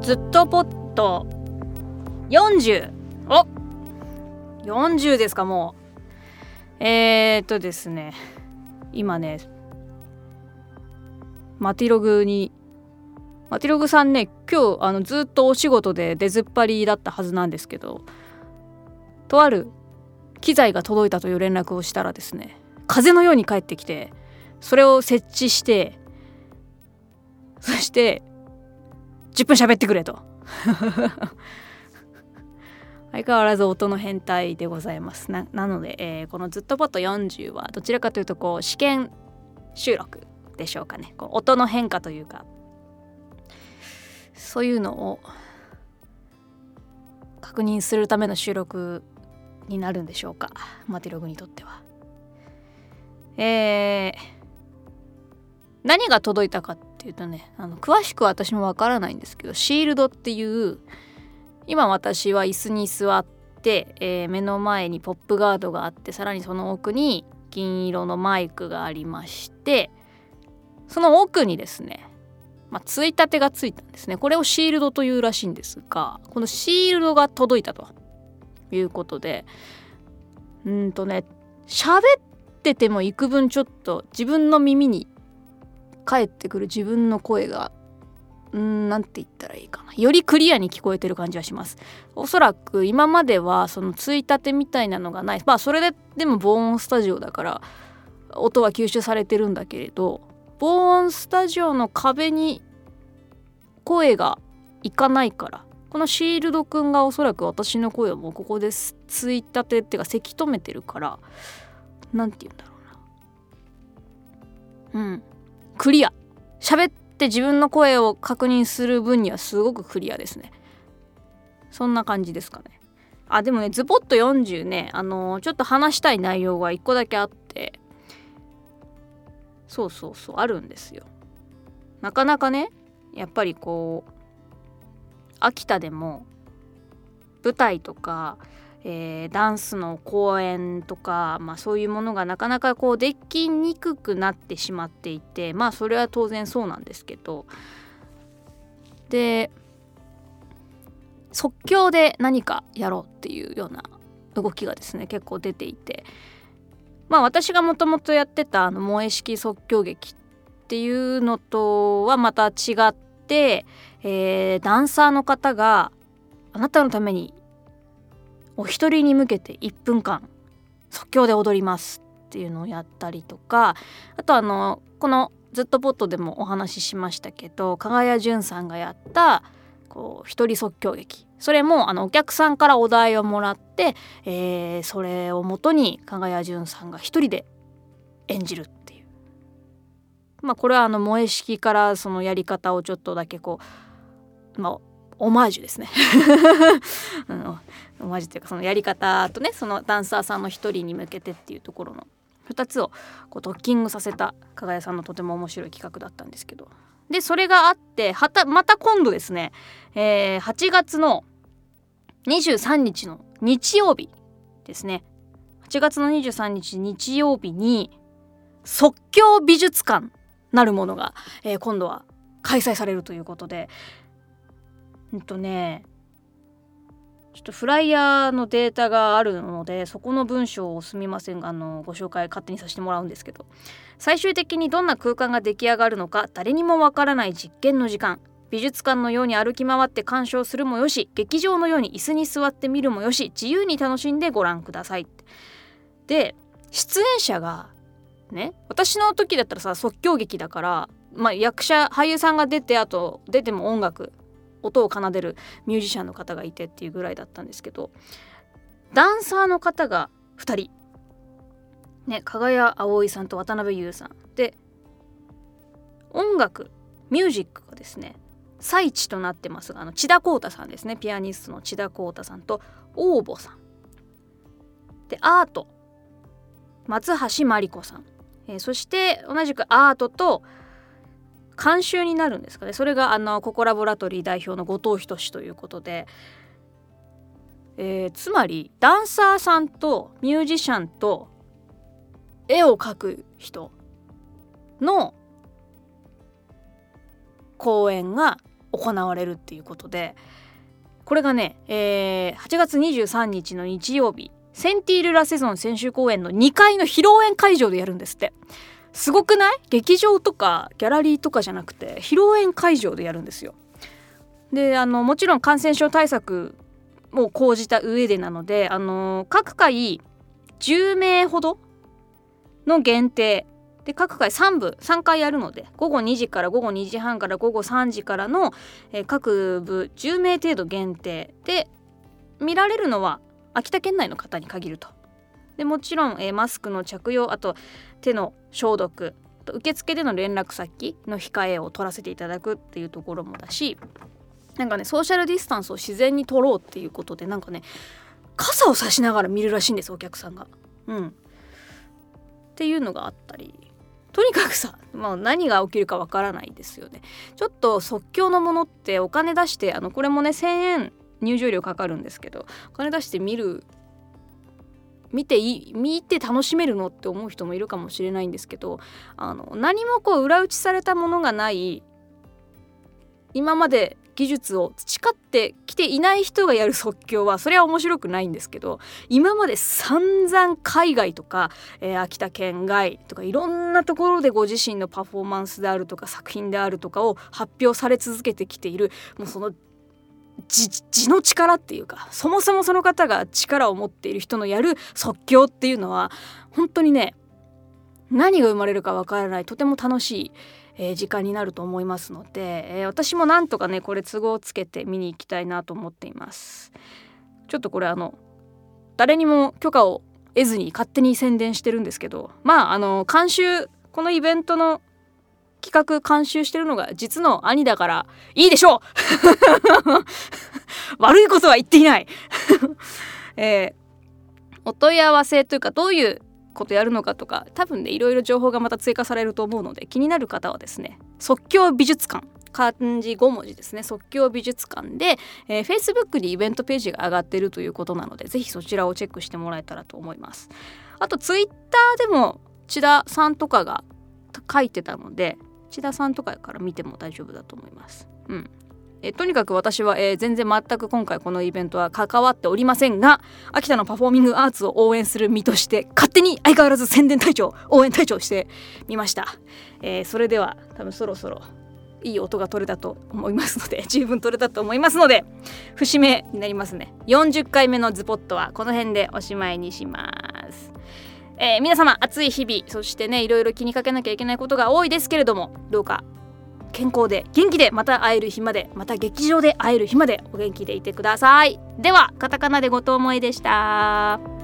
ずっとポット。40お！40ですかもう。えー、っとですね。今ねマティログにマティログさんね今日あのずっとお仕事で出ずっぱりだったはずなんですけどとある機材が届いたという連絡をしたらですね風のように帰ってきてそれを設置してそして10分喋ってくれと。相変わらず音の変態でございます。なので、えー、この「ずっとポット40」はどちらかというとこう試験収録でしょうかね。こう音の変化というか。そういうのを確認するための収録になるんでしょうか。マテログにとっては。えー、何が届いたかっっていうとねあの詳しくは私もわからないんですけどシールドっていう今私は椅子に座って、えー、目の前にポップガードがあってさらにその奥に金色のマイクがありましてその奥にですねまあ、ついたてがついたんですね。これをシールドというらしいんですがこのシールドが届いたということでうんとね喋ってても幾分ちょっと自分の耳に返ってくる自分の声がうん何て言ったらいいかな。よりクリアに聞こえてる感じはします。おそらく今まではそのついたてみたいなのがない。まあそれででも防音スタジオだから音は吸収されてるんだけれど防音スタジオの壁に声がいかないからこのシールドくんがおそらく私の声をもうここでついたてっていうかせき止めてるから何て言うんだろうな。うん。クリア。喋って自分の声を確認する分にはすごくクリアですね。そんな感じですかね。あでもねズポット40ねあのー、ちょっと話したい内容が1個だけあって。そうそうそうあるんですよ。なかなかねやっぱりこう秋田でも舞台とかえー、ダンスの公演とか、まあ、そういうものがなかなかこうできにくくなってしまっていてまあそれは当然そうなんですけど。で即興で何かやろうっていうような動きがですね結構出ていて。まあ私がもともとやってたあの萌え式即興劇っていうのとはまた違って、えー、ダンサーの方があなたのためにお一人に向けて1分間即興で踊りますっていうのをやったりとかあとあのこの「ずっとポット」でもお話ししましたけど加賀谷淳さんがやったこう一人即興劇。それもあのお客さんからお題をもらって、えー、それをもとに加賀谷淳さんが一人で演じるっていう。まあこれはあの萌え式からそのやり方をちょっとだけこうまあオマージュですね、オマージュというかそのやり方とねそのダンサーさんの一人に向けてっていうところの2つをこうドッキングさせた加賀谷さんのとても面白い企画だったんですけど。でそれがあってはたまた今度ですね、えー、8月の23日の日曜日ですね。8月の23日日曜日に即興美術館なるものが、えー、今度は開催されるということでうんとねちょっとフライヤーのデータがあるのでそこの文章をすみませんあのご紹介勝手にさせてもらうんですけど。最終的にどんな空間が出来上がるのか誰にもわからない実験の時間。美術館のように歩き回って鑑賞するもよし劇場のように椅子に座ってみるもよし自由に楽しんでご覧ください。で出演者がね私の時だったらさ即興劇だからまあ役者俳優さんが出てあと出ても音楽。音を奏でるミュージシャンの方がいてっていうぐらいだったんですけどダンサーの方が2人。ね加賀谷葵さんと渡辺優さんで音楽ミュージックがですね最地となってますがあの千田浩太さんですね。ピアニストの千田浩太さんと大保さん。でアート。松橋真理子さん、えー、そして同じくアートと監修になるんですかね。それがあのココラボラトリー代表の後藤仁志ということで、えー、つまりダンサーさんとミュージシャンと絵を描く人の公演が行われるっていうことで。これがね、えー、8月23日の日曜日センティール・ラセゾン選手公園の2階の披露宴会場でやるんですって。すごくない？劇場とかギャラリーとかじゃなくて披露宴会場でやるんですよ。であのもちろん感染症対策も講じた上でなのであの各回10名ほどの限定。で各回3部3回やるので午後2時から午後2時半から午後3時からの、え、各部10名程度限定。で見られるのは秋田県内の方に限ると。でもちろん、えー、マスクの着用あと手の消毒受付での連絡先の控えを取らせていただくっていうところもだしなんかねソーシャルディスタンスを自然に取ろうっていうことでなんかね傘を差しながら見るらしいんですお客さんが。うん、っていうのがあったりとにかくさ、まあ、何が起きるかわからないですよね。ちょっと即興のものってお金出してあのこれもね1,000円入場料かかるんですけどお金出して見る見てい見て楽しめるのって思う人もいるかもしれないんですけどあの何もこう裏打ちされたものがない今まで技術を培ってきていない人がやる即興はそれは面白くないんですけど今まで散々海外とか、えー、秋田県外とかいろんなところでご自身のパフォーマンスであるとか作品であるとかを発表され続けてきているもうその地の力っていうかそもそもその方が力を持っている人のやる即興っていうのは本当にね何が生まれるかわからないとても楽しいえー、時間になると思いますので、えー、私もなんとかねこれ都合をつけて見に行きたいなと思っています。ちょっとこれあの誰にも許可を得ずに勝手に宣伝してるんですけどまああの監修このイベントの企画監修してるのが実の兄だからいいでしょう。悪いことは言っていない。えー、お問い合わせというかどういうことやるのかとか多分ねいろいろ情報がまた追加されると思うので気になる方はですね即興美術館漢字5文字ですね即興美術館で、えー、Facebook にイベントページが上がってるということなのでぜひそちらをチェックしてもらえたらと思います。あと Twitter でも千田さんとかが書いてたので千田さんとかから見ても大丈夫だと思います。うん。えとにかく私は、えー、全然全く今回このイベントは関わっておりませんが秋田のパフォーミングアーツを応援する身として勝手に相変わらず宣伝隊長応援隊長してみました、えー、それでは多分そろそろいい音が取れたと思いますので 十分取れたと思いますので節目になりますね。40回目のズポットはこの辺でおしまいにします。えー、皆様暑い日々そしてねいろいろ気にかけなきゃいけないことが多いですけれどもどうか健康で元気でまた会える日までまた劇場で会える日までお元気でいてください。ではカタカナでごと思いでした。